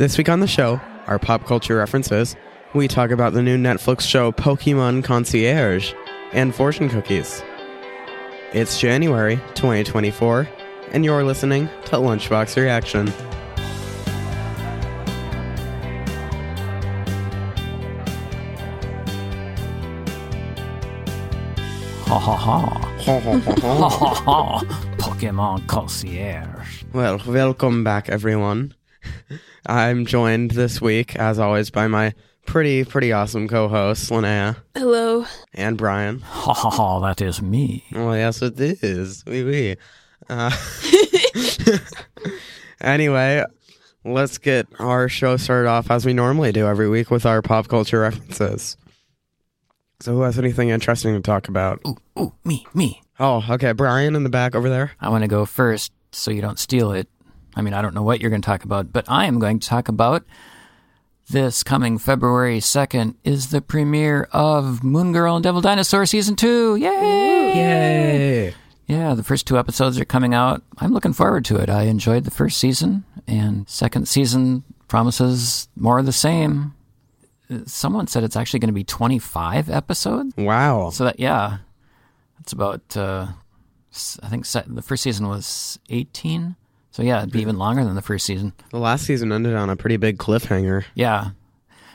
This week on the show, our pop culture references, we talk about the new Netflix show Pokemon Concierge and fortune cookies. It's January 2024, and you're listening to Lunchbox Reaction. Ha ha ha. Ha ha ha. Ha ha! Pokemon Concierge. Well, welcome back, everyone. I'm joined this week, as always, by my pretty, pretty awesome co-hosts, Linnea Hello. and Brian. Ha ha ha, that is me. Well, yes, it is. Oui, oui. Uh, anyway, let's get our show started off as we normally do every week with our pop culture references. So, who has anything interesting to talk about? Ooh, ooh, me, me. Oh, okay. Brian in the back over there. I want to go first so you don't steal it. I mean, I don't know what you're going to talk about, but I am going to talk about this coming February 2nd is the premiere of Moon Girl and Devil Dinosaur Season 2. Yay! Yay! Yeah, the first two episodes are coming out. I'm looking forward to it. I enjoyed the first season, and second season promises more of the same. Someone said it's actually going to be 25 episodes. Wow. So that yeah, that's about. Uh, I think the first season was 18. So yeah, it'd be even longer than the first season. The last season ended on a pretty big cliffhanger. Yeah,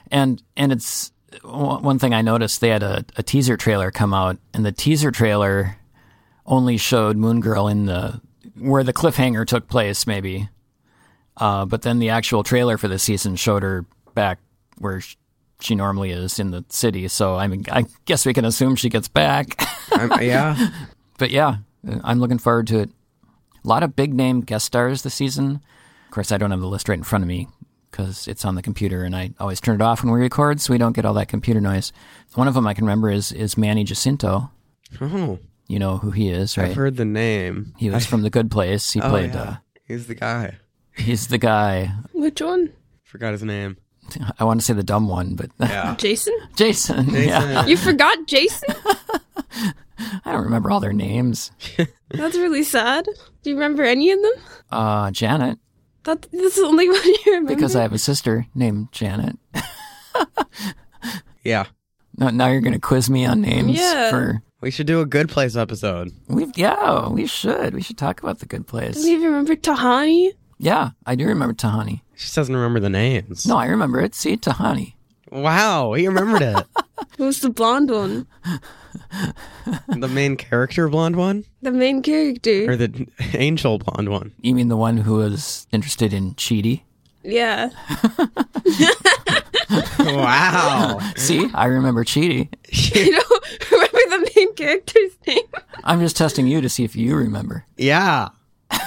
and and it's one thing I noticed. They had a, a teaser trailer come out, and the teaser trailer only showed Moon Girl in the where the cliffhanger took place, maybe. Uh, but then the actual trailer for the season showed her back where sh- she normally is in the city. So I mean, I guess we can assume she gets back. Yeah. but yeah, I'm looking forward to it. A lot of big name guest stars this season. Of course, I don't have the list right in front of me because it's on the computer, and I always turn it off when we record so we don't get all that computer noise. One of them I can remember is is Manny Jacinto. Oh, You know who he is, right? I've heard the name. he was from The Good Place. He Oh, played. yeah. Uh, He's the guy. he's the guy. Which one? Forgot his name. I want to say the dumb one, but Yeah. Jason? Jason. Yeah, You forgot Jason? I don't remember all their names. That's really sad. Do you remember any of them? Uh, Janet, That, that's the only one you remember. because I have a sister named Janet. yeah. Now, now you're going to quiz me on names Yeah. for We should do a good place episode. We yeah, we should. We should talk about the good place. Do you remember Tahani? Yeah, I do remember Tahani. She doesn't remember the names. No, I remember it. See, Tahani. Wow, he remembered it. Who's the blonde one? the main character blonde one? The main character. Or the angel blonde one? You mean the one who was interested in Chidi? Yeah. Wow. See, I remember Chidi. I don't remember the main character's name. I'm just testing you to see if you remember. Yeah.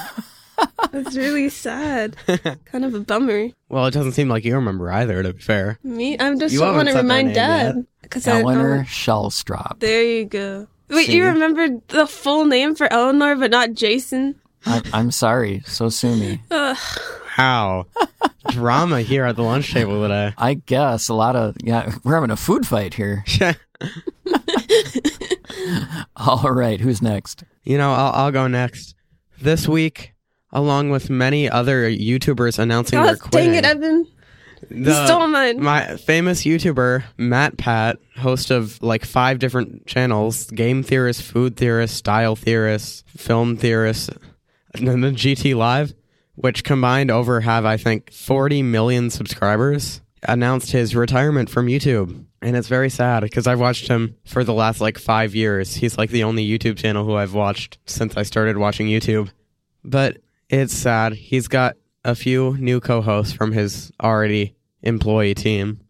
That's really sad. kind of a bummer. Well, it doesn't seem like you remember either, to be fair. Me, I just You don't haven't want to said their remind name Dad. Because I Eleanor Shellstrop. There you go. Wait, See? you remembered the full name for Eleanor, but not Jason? I, I'm sorry, so sue me. How? Drama here at the lunch table today. I guess a lot of yeah, we're having a food fight here. All right, who's next? You know, I'll, I'll go next. This week, along with many other YouTubers announcing their God quitting, dang it, Evan. the- stole mine. My famous YouTuber MatPat, host of like five different channels: game theorist, food theorist, style theorist, film theorist, and then the GT Live, which combined over have I think 40 million subscribers, announced his retirement from YouTube. And it's very sad because I've watched him for the last like five years. He's like the only YouTube channel who I've watched since I started watching YouTube. But it's sad. He's got a few new co-hosts from his already employee team.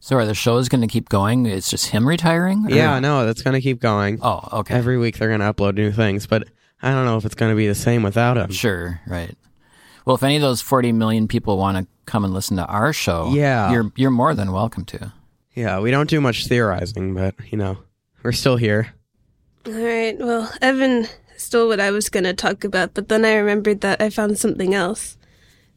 So are the shows going to keep going? It's just him retiring? or- Yeah, no, that's gonna keep going. Oh, okay. Every week they're gonna upload new things, but I don't know if it's gonna be the same without him. Sure, right. Well, if any of those 40 million people want to come and listen to our show, Yeah. you're you're more than welcome to. Yeah, we don't do much theorizing, but you know, we're still here. All right. Well, Evan stole what I was going to talk about, but then I remembered that I found something else.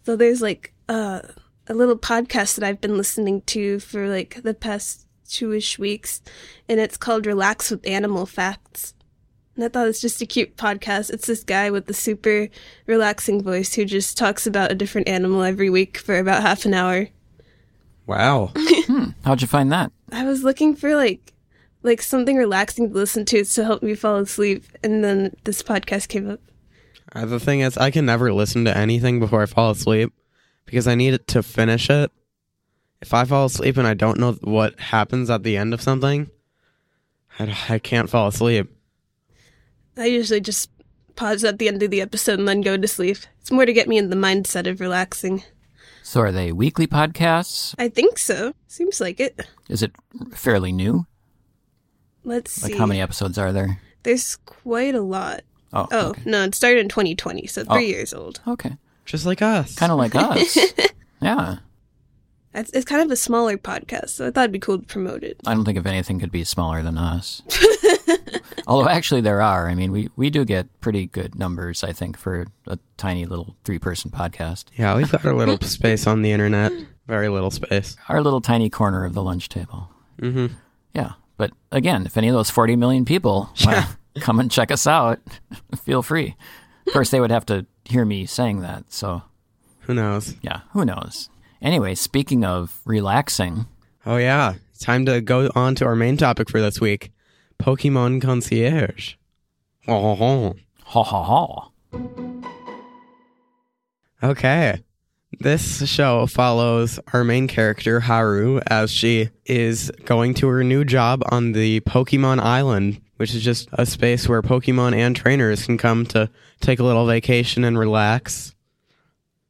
So there's like uh, a little podcast that I've been listening to for like the past two-ish weeks, and it's called Relax with Animal Facts. And I thought it's just a cute podcast. It's this guy with the super relaxing voice who just talks about a different animal every week for about half an hour. Wow. How'd you find that? I was looking for like like something relaxing to listen to to help me fall asleep, and then this podcast came up. Uh, the thing is, I can never listen to anything before I fall asleep because I need it to finish it. If I fall asleep and I don't know what happens at the end of something, I, I can't fall asleep. I usually just pause at the end of the episode and then go to sleep. It's more to get me in the mindset of relaxing. So are they weekly podcasts? I think so. Seems like it. Is it fairly new? Let's see. Like how many episodes are there? There's quite a lot. Oh, Oh okay. no, it started in 2020, so three Oh. years old. Okay. Just like us. Kind of like us. yeah. It's, it's kind of a smaller podcast, so I thought it'd be cool to promote it. I don't think if anything could be smaller than us. Although actually there are. I mean, we, we do get pretty good numbers, I think, for a tiny little three person podcast. Yeah, we've got a little space on the internet. Very little space. Our little tiny corner of the lunch table. Mm-hmm. Yeah. But again, if any of those 40 million people to come and check us out, feel free. Of course, they would have to hear me saying that. So, Who knows? yeah, who knows? Anyway, speaking of relaxing, Oh yeah, time to go on to our main topic for this week: Pokemon Concierge. Oh, ha ha ha. Okay. This show follows our main character, Haru, as she is going to her new job on the Pokemon Island, which is just a space where Pokemon and trainers can come to take a little vacation and relax.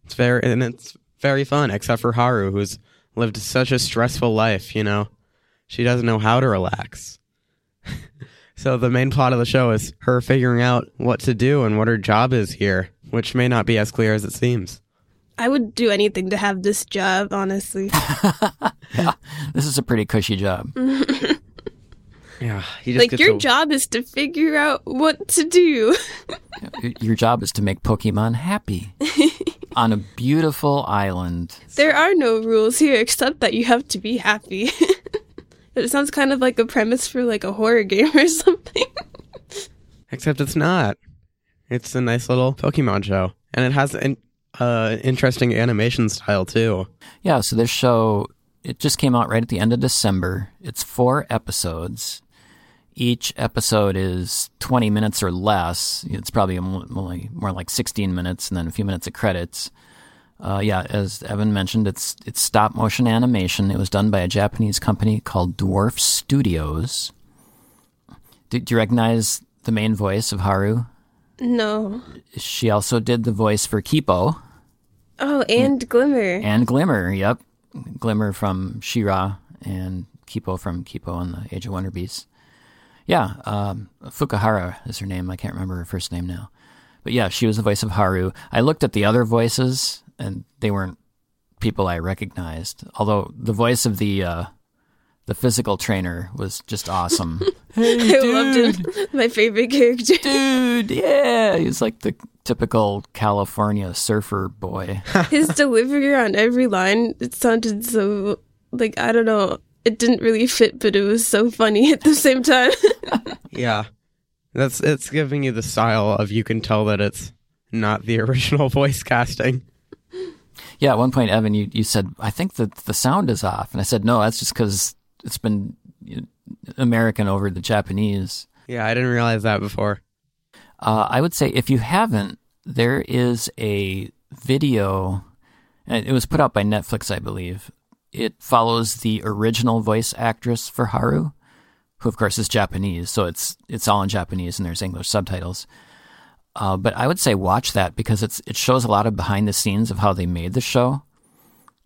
It's very and it's very fun, except for Haru, who's lived such a stressful life, you know. She doesn't know how to relax. so the main plot of the show is her figuring out what to do and what her job is here, which may not be as clear as it seems. I would do anything to have this job, honestly. yeah, This is a pretty cushy job. Yeah, you just like get your to- job is to figure out what to do. Your job is to make Pokemon happy on a beautiful island. There are no rules here except that you have to be happy. it sounds kind of like a premise for like a horror game or something. Except it's not. It's a nice little Pokemon show, and it has an uh, interesting animation style too. Yeah, so this show it just came out right at the end of December. It's four episodes. Each episode is 20 minutes or less. It's probably mo- more like, more like 16 minutes and then a few minutes of credits. Uh, yeah, as Evan mentioned, it's it's stop motion animation. It was done by a Japanese company called Dwarf Studios. Do, do you recognize the main voice of Haru? No. She also did the voice for Kipo Oh, and Glimmer. and Glimmer. Yep, Glimmer from She-Ra and Kipo from Kipo and the Age of Wonder Beasts. Yeah, um, Fukuhara is her name. I can't remember her first name now. But yeah, she was the voice of Haru. I looked at the other voices, and they weren't people I recognized. Although the voice of the uh, the physical trainer was just awesome. hey, I loved him. My favorite character. dude, yeah, he's like the typical California surfer boy. His delivery on every line, it sounded so like I don't know. It didn't really fit, but it was so funny at the same time. Yeah. That's it's giving you the style of you can tell that it's not the original voice casting. Yeah, at one point, Evan, you, you said, I think that the sound is off. And I said, no, that's just because it's been American over the Japanese. Yeah, I didn't realize that before. Uh, I would say if you haven't, there is a video, and it was put out by Netflix, I believe. It follows the original voice actress for Haru, who of course is Japanese, so it's it's all in Japanese and there's English subtitles. Uh, but I would say watch that because it's it shows a lot of behind the scenes of how they made the show,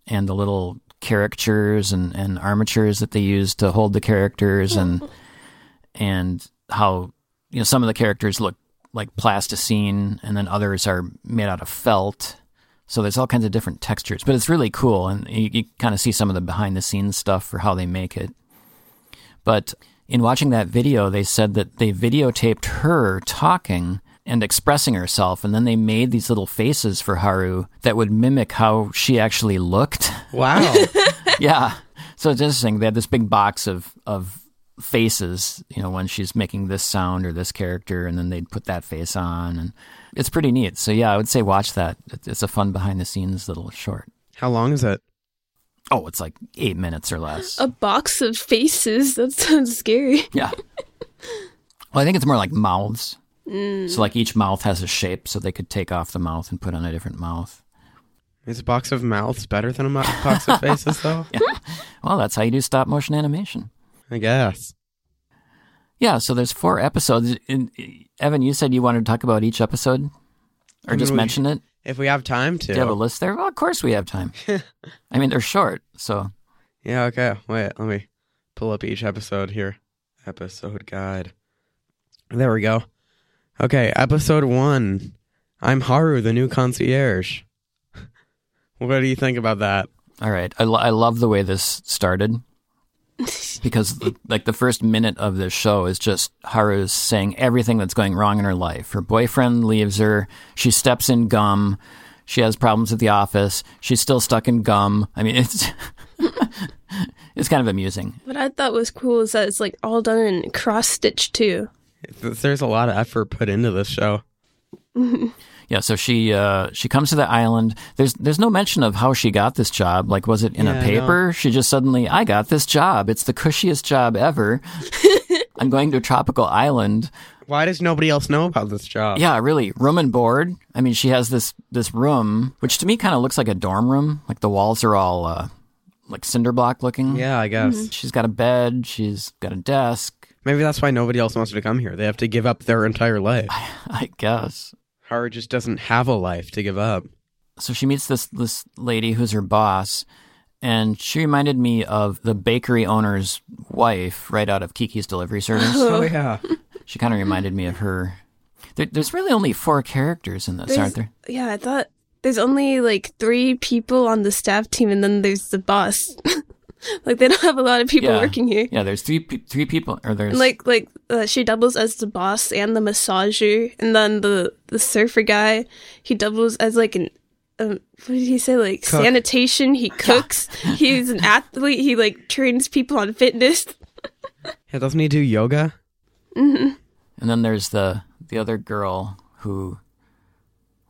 and the little caricatures and, and armatures that they use to hold the characters and and how you know some of the characters look like plasticine and then others are made out of felt. So there's all kinds of different textures but it's really cool. And you, you kind of see some of the behind the scenes stuff for how they make it. But in watching that video they said that they videotaped her talking and expressing herself and then they made these little faces for haru that would mimic how she actually looked Wow. yeah. So it's interesting. They had this big box of of faces, you know, when she's making this sound or this character, and then they'd put that face on, and it's pretty neat. So yeah, I would say watch that. It's a fun behind the scenes little short. How long is it? Oh, it's like eight minutes or less. A box of faces. That sounds scary. Yeah. Well, I think it's more like mouths. Mm. So like each mouth has a shape, so they could take off the mouth and put on a different mouth. Is a box of mouths better than a mo- box of faces, though? Well, that's how you do stop motion animation. I guess. Yeah, so there's four episodes. In, Evan, you said you wanted to talk about each episode, or I just we- mention it. If we have time to. Do you have a list there? Well, of course we have time. I mean, they're short, so Yeah, okay. Wait, let me pull up each episode here. Episode guide. There we go. Okay, episode one. I'm Haru, the new concierge. What do you think about that? all right. I, lo- I love the way this started because, the, like, the first minute of this show is just Haru's saying everything that's going wrong in her life. Her boyfriend leaves her. She steps in gum. She has problems at the office. She's still stuck in gum. I mean, it's it's kind of amusing. What I thought was cool is that it's like all done in cross stitch too. There's a lot of effort put into this show. Yeah, so she uh, she comes to the island. There's there's no mention of how she got this job. Like, was it in Yeah, a I paper? She just suddenly, I got this job. It's the cushiest job ever. I'm going to a tropical island. Why does nobody else know about this job? Yeah, really, room and board. I mean, she has this this room, which to me kind of looks like a dorm room. Like the walls are all uh, like cinder block looking. Yeah, I guess. She's got a bed. She's got a desk. Maybe that's why nobody else wants to come here. They have to give up their entire life. I guess. Haru just doesn't have a life to give up. so she meets this this lady who's her boss, and she reminded me of the bakery owner's wife right out of Kiki's Delivery Service. Oh, yeah. she kind of reminded me of her. There, there's really only four characters in this, There's- aren't there? Yeah, I thought there's only like three people on the staff team, and then there's the boss. like they don't have a lot of people Yeah. working here. Yeah, there's three pe- three people, or there's Like like uh, she doubles as the boss and the massager, and then the the surfer guy he doubles as like an. Um, what did he say? Like Cook. sanitation. He cooks. He's an athlete. He like trains people on fitness. Yeah, doesn't he do yoga? and then there's the the other girl who.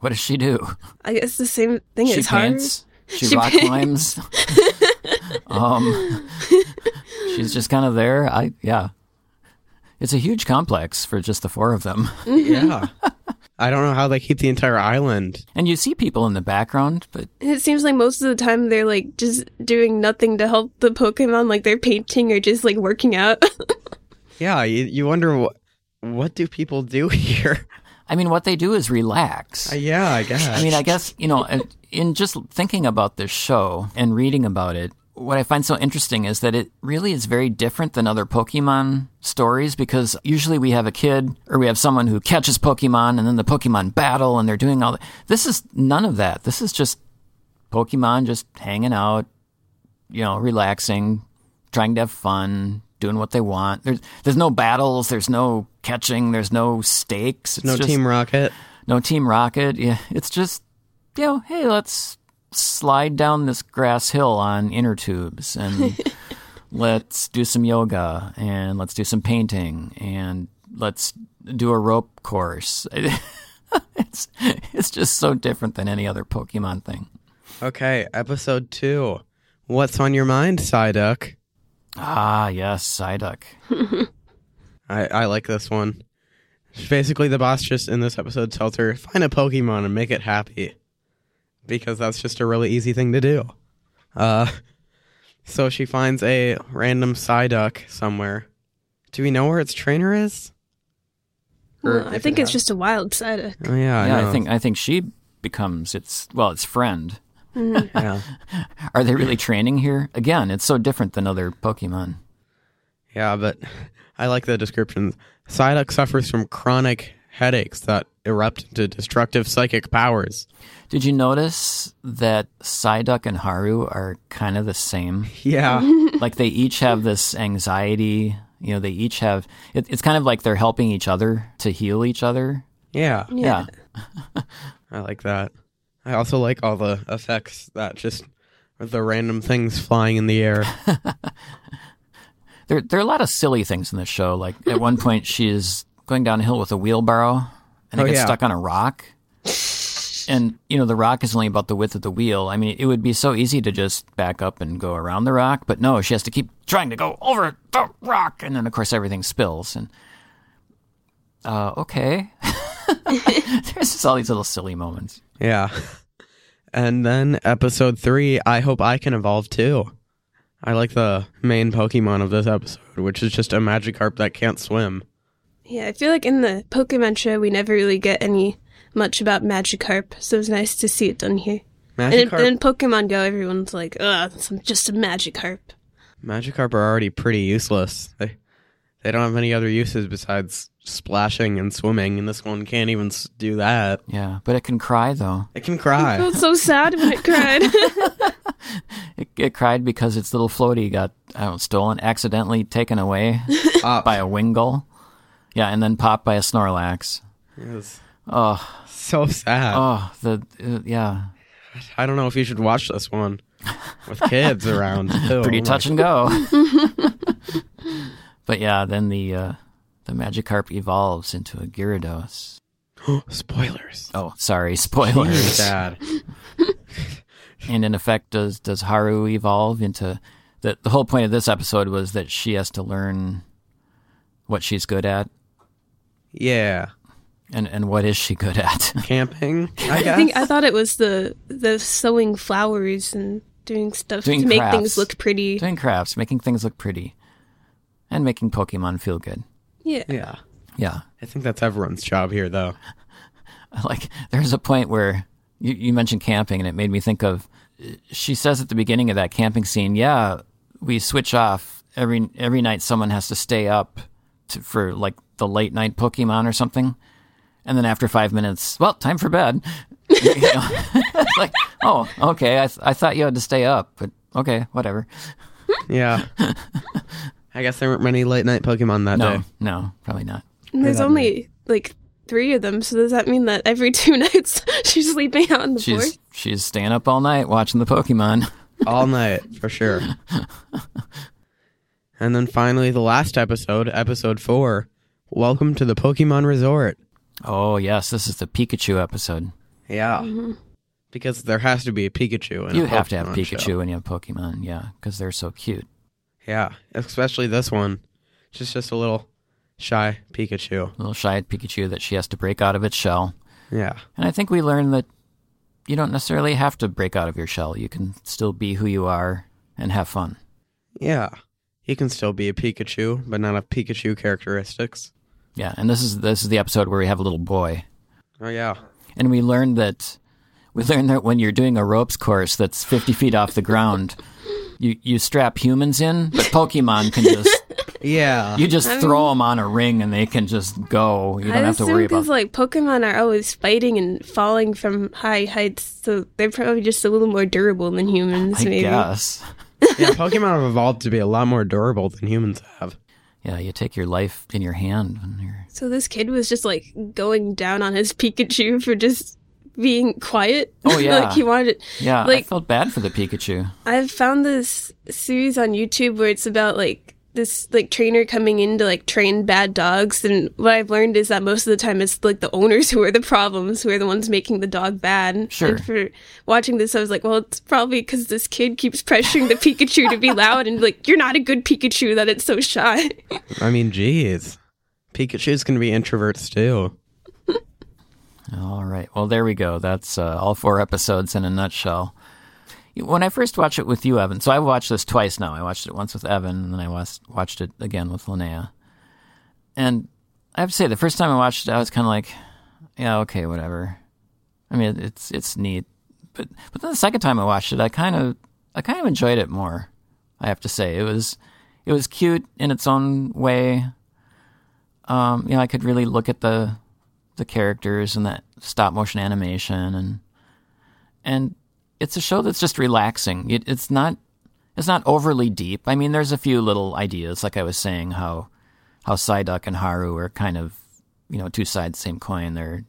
What does she do? I guess the same thing she as Haru. paints. She, She rock paints. climbs. Um, she's just kind of there. I yeah. It's a huge complex for just the four of them, yeah. I don't know how they keep the entire island. and you see people in the background, but It seems like most of the time they're like just doing nothing to help the Pokemon, like they're painting or just like working out. Yeah, you, you wonder what what do people do here? I mean, what they do is relax. Uh, yeah, I guess. I mean, I guess, you know, uh, in just thinking about this show and reading about it, what I find so interesting is that it really is very different than other Pokemon stories because usually we have a kid or we have someone who catches Pokemon and then the Pokemon battle and they're doing all that. This is none of that. This is just Pokemon just hanging out, you know, relaxing, trying to have fun, doing what they want. There's there's no battles, there's no catching, there's no stakes. It's No just, Team Rocket. no Team Rocket. Yeah, it's just you know, hey, let's slide down this grass hill on inner tubes and let's do some yoga and let's do some painting and let's do a rope course. it's it's just so different than any other Pokemon thing. Okay, episode two. What's on your mind, Psyduck? Ah, yes, Psyduck. I, I like this one. Basically, the boss just in this episode tells her, find a Pokemon and make it happy. Because that's just a really easy thing to do. Uh, so she finds a random Psyduck somewhere. Do we know where its trainer is? Well, I think it it's just a wild Psyduck. Oh, yeah, I yeah, know. I think I think she becomes its well, its friend. Yeah. Are they really training here? Again, it's so different than other Pokemon. Yeah, but I like the description. Psyduck suffers from chronic headaches that erupt into destructive psychic powers. Did you notice that Psyduck and Haru are kind of the same? Yeah. like they each have this anxiety. You know, they each have. It, it's kind of like they're helping each other to heal each other. yeah. Yeah. I like that. I also like all the effects that just the random things flying in the air. There, there are a lot of silly things in this show. Like at one point, she's going down a hill with a wheelbarrow, and it Oh, gets yeah. stuck on a rock. And you know, the rock is only about the width of the wheel. I mean, it would be so easy to just back up and go around the rock, but no, she has to keep trying to go over the rock, and then of course everything spills. And uh, okay, there's just all these little silly moments. Yeah. And then episode three, I hope I can evolve too. I like the main Pokemon of this episode, which is just a Magikarp that can't swim. Yeah, I feel like in the Pokemon show we never really get any much about Magikarp, so it's nice to see it done here. And in, Magikarp, and in Pokemon Go, everyone's like, "Ugh, it's just a Magikarp." Magikarp are already pretty useless. They they don't have any other uses besides splashing and swimming, and this one can't even do that. Yeah, but it can cry though. It can cry. I felt so sad when it cried. It, it cried because its little floaty got I don't know, stolen, accidentally taken away Pop. by a Wingull. Yeah, and then popped by a Snorlax. Was Oh, so sad. oh, the uh, yeah, I don't know if you should watch this one with kids around. too. pretty touch and go. but yeah, then the uh, the Magikarp evolves into a Gyarados. Spoilers. Oh, sorry, spoilers. Sad. and in effect, does does Haru evolve into the the whole point of this episode was that she has to learn what she's good at, Yeah. and and what is she good at? Camping. I I think I thought it was the the sewing flowers and doing stuff Doing to make things look pretty. Doing crafts, making things look pretty, and making Pokemon feel good. Yeah. yeah. Yeah, I think that's everyone's job here, though. like there's a point where you, you mentioned camping, and it made me think of. She says at the beginning of that camping scene, "Yeah, we switch off every every night. Someone has to stay up to, for like the late night Pokemon or something." And then after five minutes, well, time for bed. You know? It's like, oh, okay. I, th- I thought you had to stay up, but okay, whatever. Yeah. I guess there weren't many late night Pokemon that No, day. no, probably not. And there's that only like three of them, so does that mean that every two nights she's sleeping out in the She's forest? she's staying up all night watching the Pokemon. All night, for sure. And then finally, the last episode, episode four Welcome to the Pokemon Resort. Oh yes, this is the Pikachu episode. Yeah. Mm-hmm. Because there has to be a Pikachu in You a have to have Pikachu show. when you have Pokemon, yeah, because they're so cute. Yeah. Especially this one. Just just a little shy Pikachu. A little shy Pikachu that she has to break out of its shell. Yeah. And I think we learned that you don't necessarily have to break out of your shell. You can still be who you are and have fun. Yeah. He can still be a Pikachu, but not have Pikachu characteristics. Yeah, and this is this is the episode where we have a little boy, Oh yeah. and we learned that we learned that when you're doing a ropes course that's 50 feet off the ground, you, you strap humans in, but Pokemon can just Yeah. you just throw them on a ring and they can just go. You don't I have to worry about. because like Pokemon are always fighting and falling from high heights, so they're probably just a little more durable than humans. I maybe. guess. Yeah, Pokemon have evolved to be a lot more durable than humans have. Yeah, you take your life in your hand when you're. So this kid was just like going down on his Pikachu for just being quiet. Oh, yeah. like he wanted. It. Yeah, I Like- felt bad for the Pikachu. I've found this series on YouTube where it's about like this like trainer coming in to like train bad dogs and what I've learned is that most of the time it's like the owners who are the problems who are the ones making the dog bad. Sure. And for watching this I was like, well it's probably because this kid keeps pressuring the Pikachu to be loud and like you're not a good Pikachu that it's so shy. I mean, geez. Pikachu's gonna be introverts too. All right. Well, there we go. That's uh, all four episodes in a nutshell. When I first watched it with you, Evan, so I watched this twice now. I watched it once with Evan, and then I was, watched it again with Linnea. And I have to say, the first time I watched it, I was kind of like, "Yeah, okay, whatever." I mean, it's it's neat, but but then the second time I watched it, I kind of I kind of enjoyed it more. I have to say, it was it was cute in its own way. Um, you know, I could really look at the the characters and that stop motion animation and and it's a show that's just relaxing. It, it's not it's not overly deep. I mean, there's a few little ideas, like I was saying, how how Psyduck and Haru are kind of you know two sides same coin. They're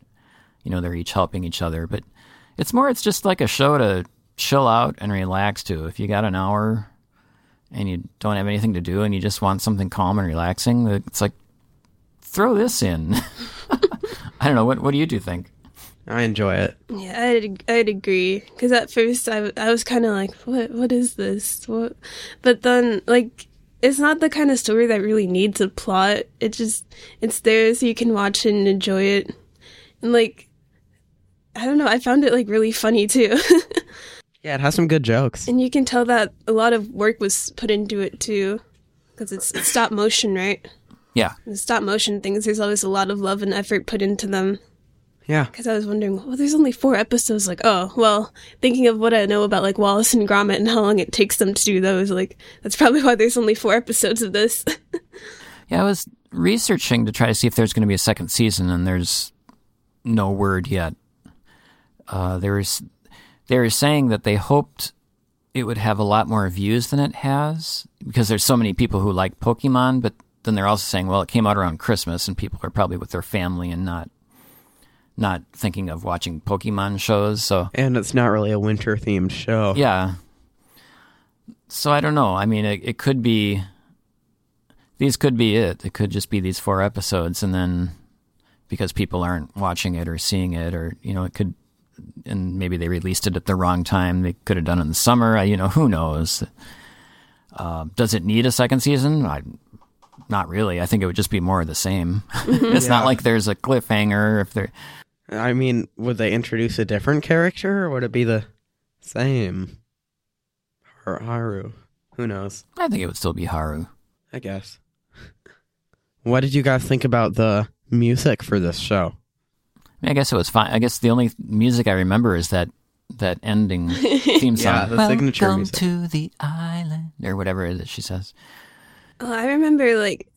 you know they're each helping each other, but it's more it's just like a show to chill out and relax to. If you got an hour and you don't have anything to do and you just want something calm and relaxing, it's like throw this in. I don't know. What what do you two think? I enjoy it. Yeah, I'd, I'd agree. Because at first I, w- I was kind of like, what what is this? What? But then, like, it's not the kind of story that really needs a plot. It just, it's there so you can watch it and enjoy it. And, like, I don't know, I found it, like, really funny, too. Yeah, it has some good jokes. and you can tell that a lot of work was put into it, too. Because it's, it's stop motion, right? Yeah, The stop motion things, there's always a lot of love and effort put into them. Yeah. Because I was wondering, well, there's only four episodes. Like, oh, well, thinking of what I know about like Wallace and Gromit and how long it takes them to do those, like, that's probably why there's only four episodes of this. yeah. I was researching to try to see if there's going to be a second season, and there's no word yet. Uh, there's they were saying that they hoped it would have a lot more views than it has because there's so many people who like Pokemon, but then they're also saying, well, it came out around Christmas, and people are probably with their family and not not thinking of watching Pokemon shows. So And it's not really a winter themed show. Yeah. So I don't know. I mean, it, it could be. These could be it. It could just be these four episodes, and then because people aren't watching it or seeing it, or you know, it could, and maybe they released it at the wrong time. They could have done it in the summer. I- You know, who knows? Uh, does it need a second season? I, not really. I think it would just be more of the same. it's not like there's a cliffhanger. If there, I mean, would they introduce a different character or would it be the same? Har- Haru. Who knows? I think it would still be Haru. I guess. What did you guys think about the music for this show? I, mean, I guess it was fine. I guess the only music I remember is that that ending theme song. Yeah, the signature Welcome music. to the island, or whatever it is she says. Oh, I remember like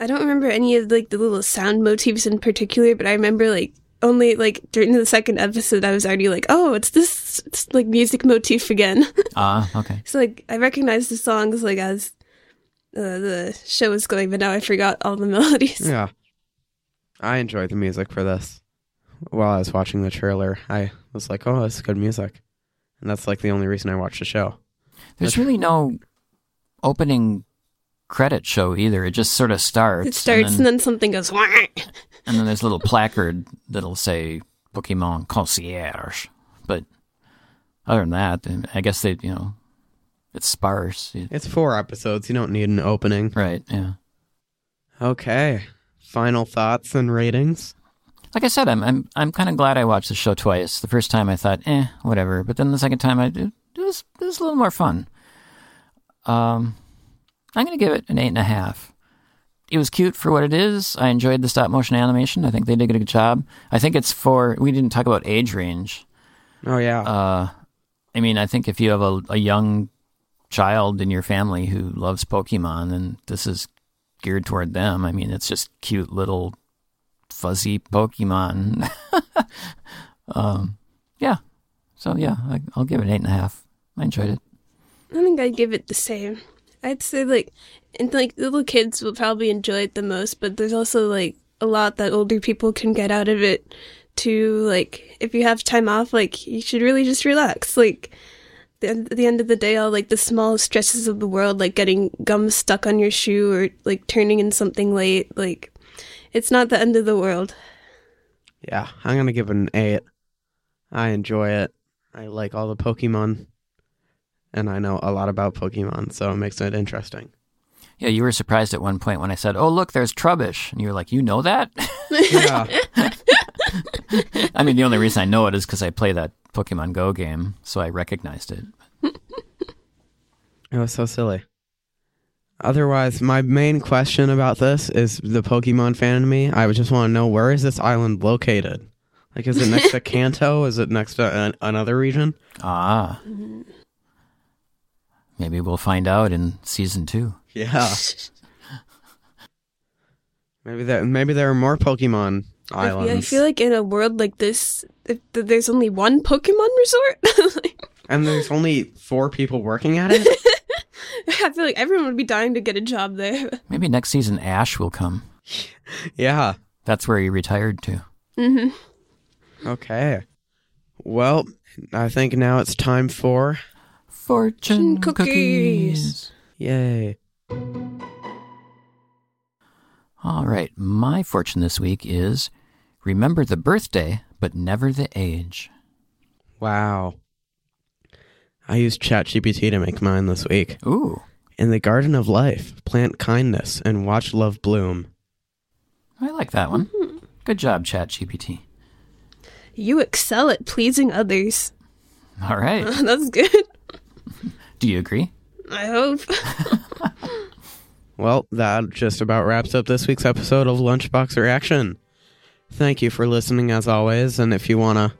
I don't remember any of like the little sound motifs in particular, but I remember like only like during the second episode I was already like, oh, it's this it's, like music motif again. Ah, okay. so like I recognized the songs like as uh, the show was going, but now I forgot all the melodies. Yeah. I enjoyed the music for this. While I was watching the trailer, I was like, oh, this is good music. And that's like the only reason I watched the show. There's really no opening credit show either. It just sort of starts. It starts and and then, then, something goes. "Wah!" and then there's a little placard that'll say Pokemon Concierge. But other than that, I guess they, you know, it's sparse. It's four episodes. You don't need an opening. Right, yeah. Okay. Final thoughts and ratings? like I said, I'm I'm I'm kind of glad I watched the show twice. The first time I thought, eh, whatever, but then the second time I it, it was it was a little more fun. Um, I'm gonna give it an eight and a half. It was cute for what it is. I enjoyed the stop motion animation. I think they did a good job. I think it's for we didn't talk about age range. Oh yeah. Uh, I mean, I think if you have a, a young child in your family who loves Pokemon, then this is geared toward them. I mean, it's just cute little fuzzy Pokemon. um, yeah. So yeah, I, I'll give it an eight and a half. I enjoyed it. I think I'd give it the same. I'd say like, and like little kids will probably enjoy it the most, but there's also like a lot that older people can get out of it. To like, if you have time off, like you should really just relax. Like, the, the end of the day, all like the small stresses of the world, like getting gum stuck on your shoe or like turning in something late, like it's not the end of the world. yeah, I'm gonna give it an eight. I enjoy it. I like all the Pokemon, and I know a lot about Pokemon, so it makes it interesting. Yeah, you were surprised at one point when I said, "Oh, look, there's Trubbish," and you were like, "You know that?" Yeah. I mean, the only reason I know it is because I play that Pokemon Go game, so I recognized it. It was so silly. Otherwise, my main question about this is the Pokemon fan in me. I just want to know where is this island located? Like, is it next to Kanto? Is it next to an, another region? Ah, maybe we'll find out in season two. Yeah. maybe there, maybe there are more Pokemon islands. feel- I feel like in a world like this, if there's only one Pokemon resort. like, and there's only four people working at it. I feel like everyone would be dying to get a job there. Maybe next season Ash will come. yeah. That's where he retired to. hmm Okay. Well, I think now it's time for Fortune Cookies. yay. All right, my fortune this week is remember the birthday, but never the age. Wow. I used ChatGPT to make mine this week. Ooh, In the garden of life, plant kindness and watch love bloom. I like that one. Mm-hmm. Good job, ChatGPT. You excel at pleasing others. All right. That's good. Do you agree? I hope. Well, that just about wraps up this week's episode of Lunchbox Reaction. Thank you for listening as always, and if you want to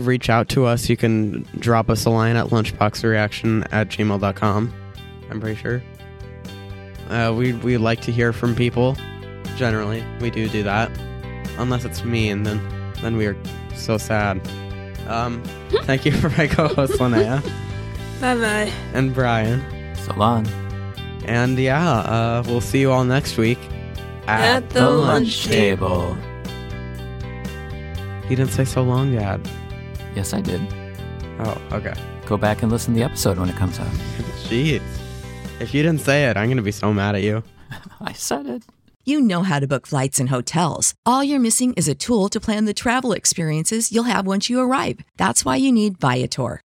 reach out to us, you can drop us a line at lunchboxreaction at gmail.com. I'm pretty sure. Uh, we, we like to hear from people. Generally, we do do that. Unless it's me, and then, then we are so sad. Um, thank you for my co-host Linnea bye bye. and Brian. So long. And yeah, uh, we'll see you all next week At the lunch table. He didn't say so long, Dad. Yes, I did. Oh, okay. Go back and listen to the episode when it comes out. Jeez. If you didn't say it, I'm gonna be so mad at you. I said it. You know how to book flights and hotels. All you're missing is a tool to plan the travel experiences you'll have once you arrive. That's why you need Viator.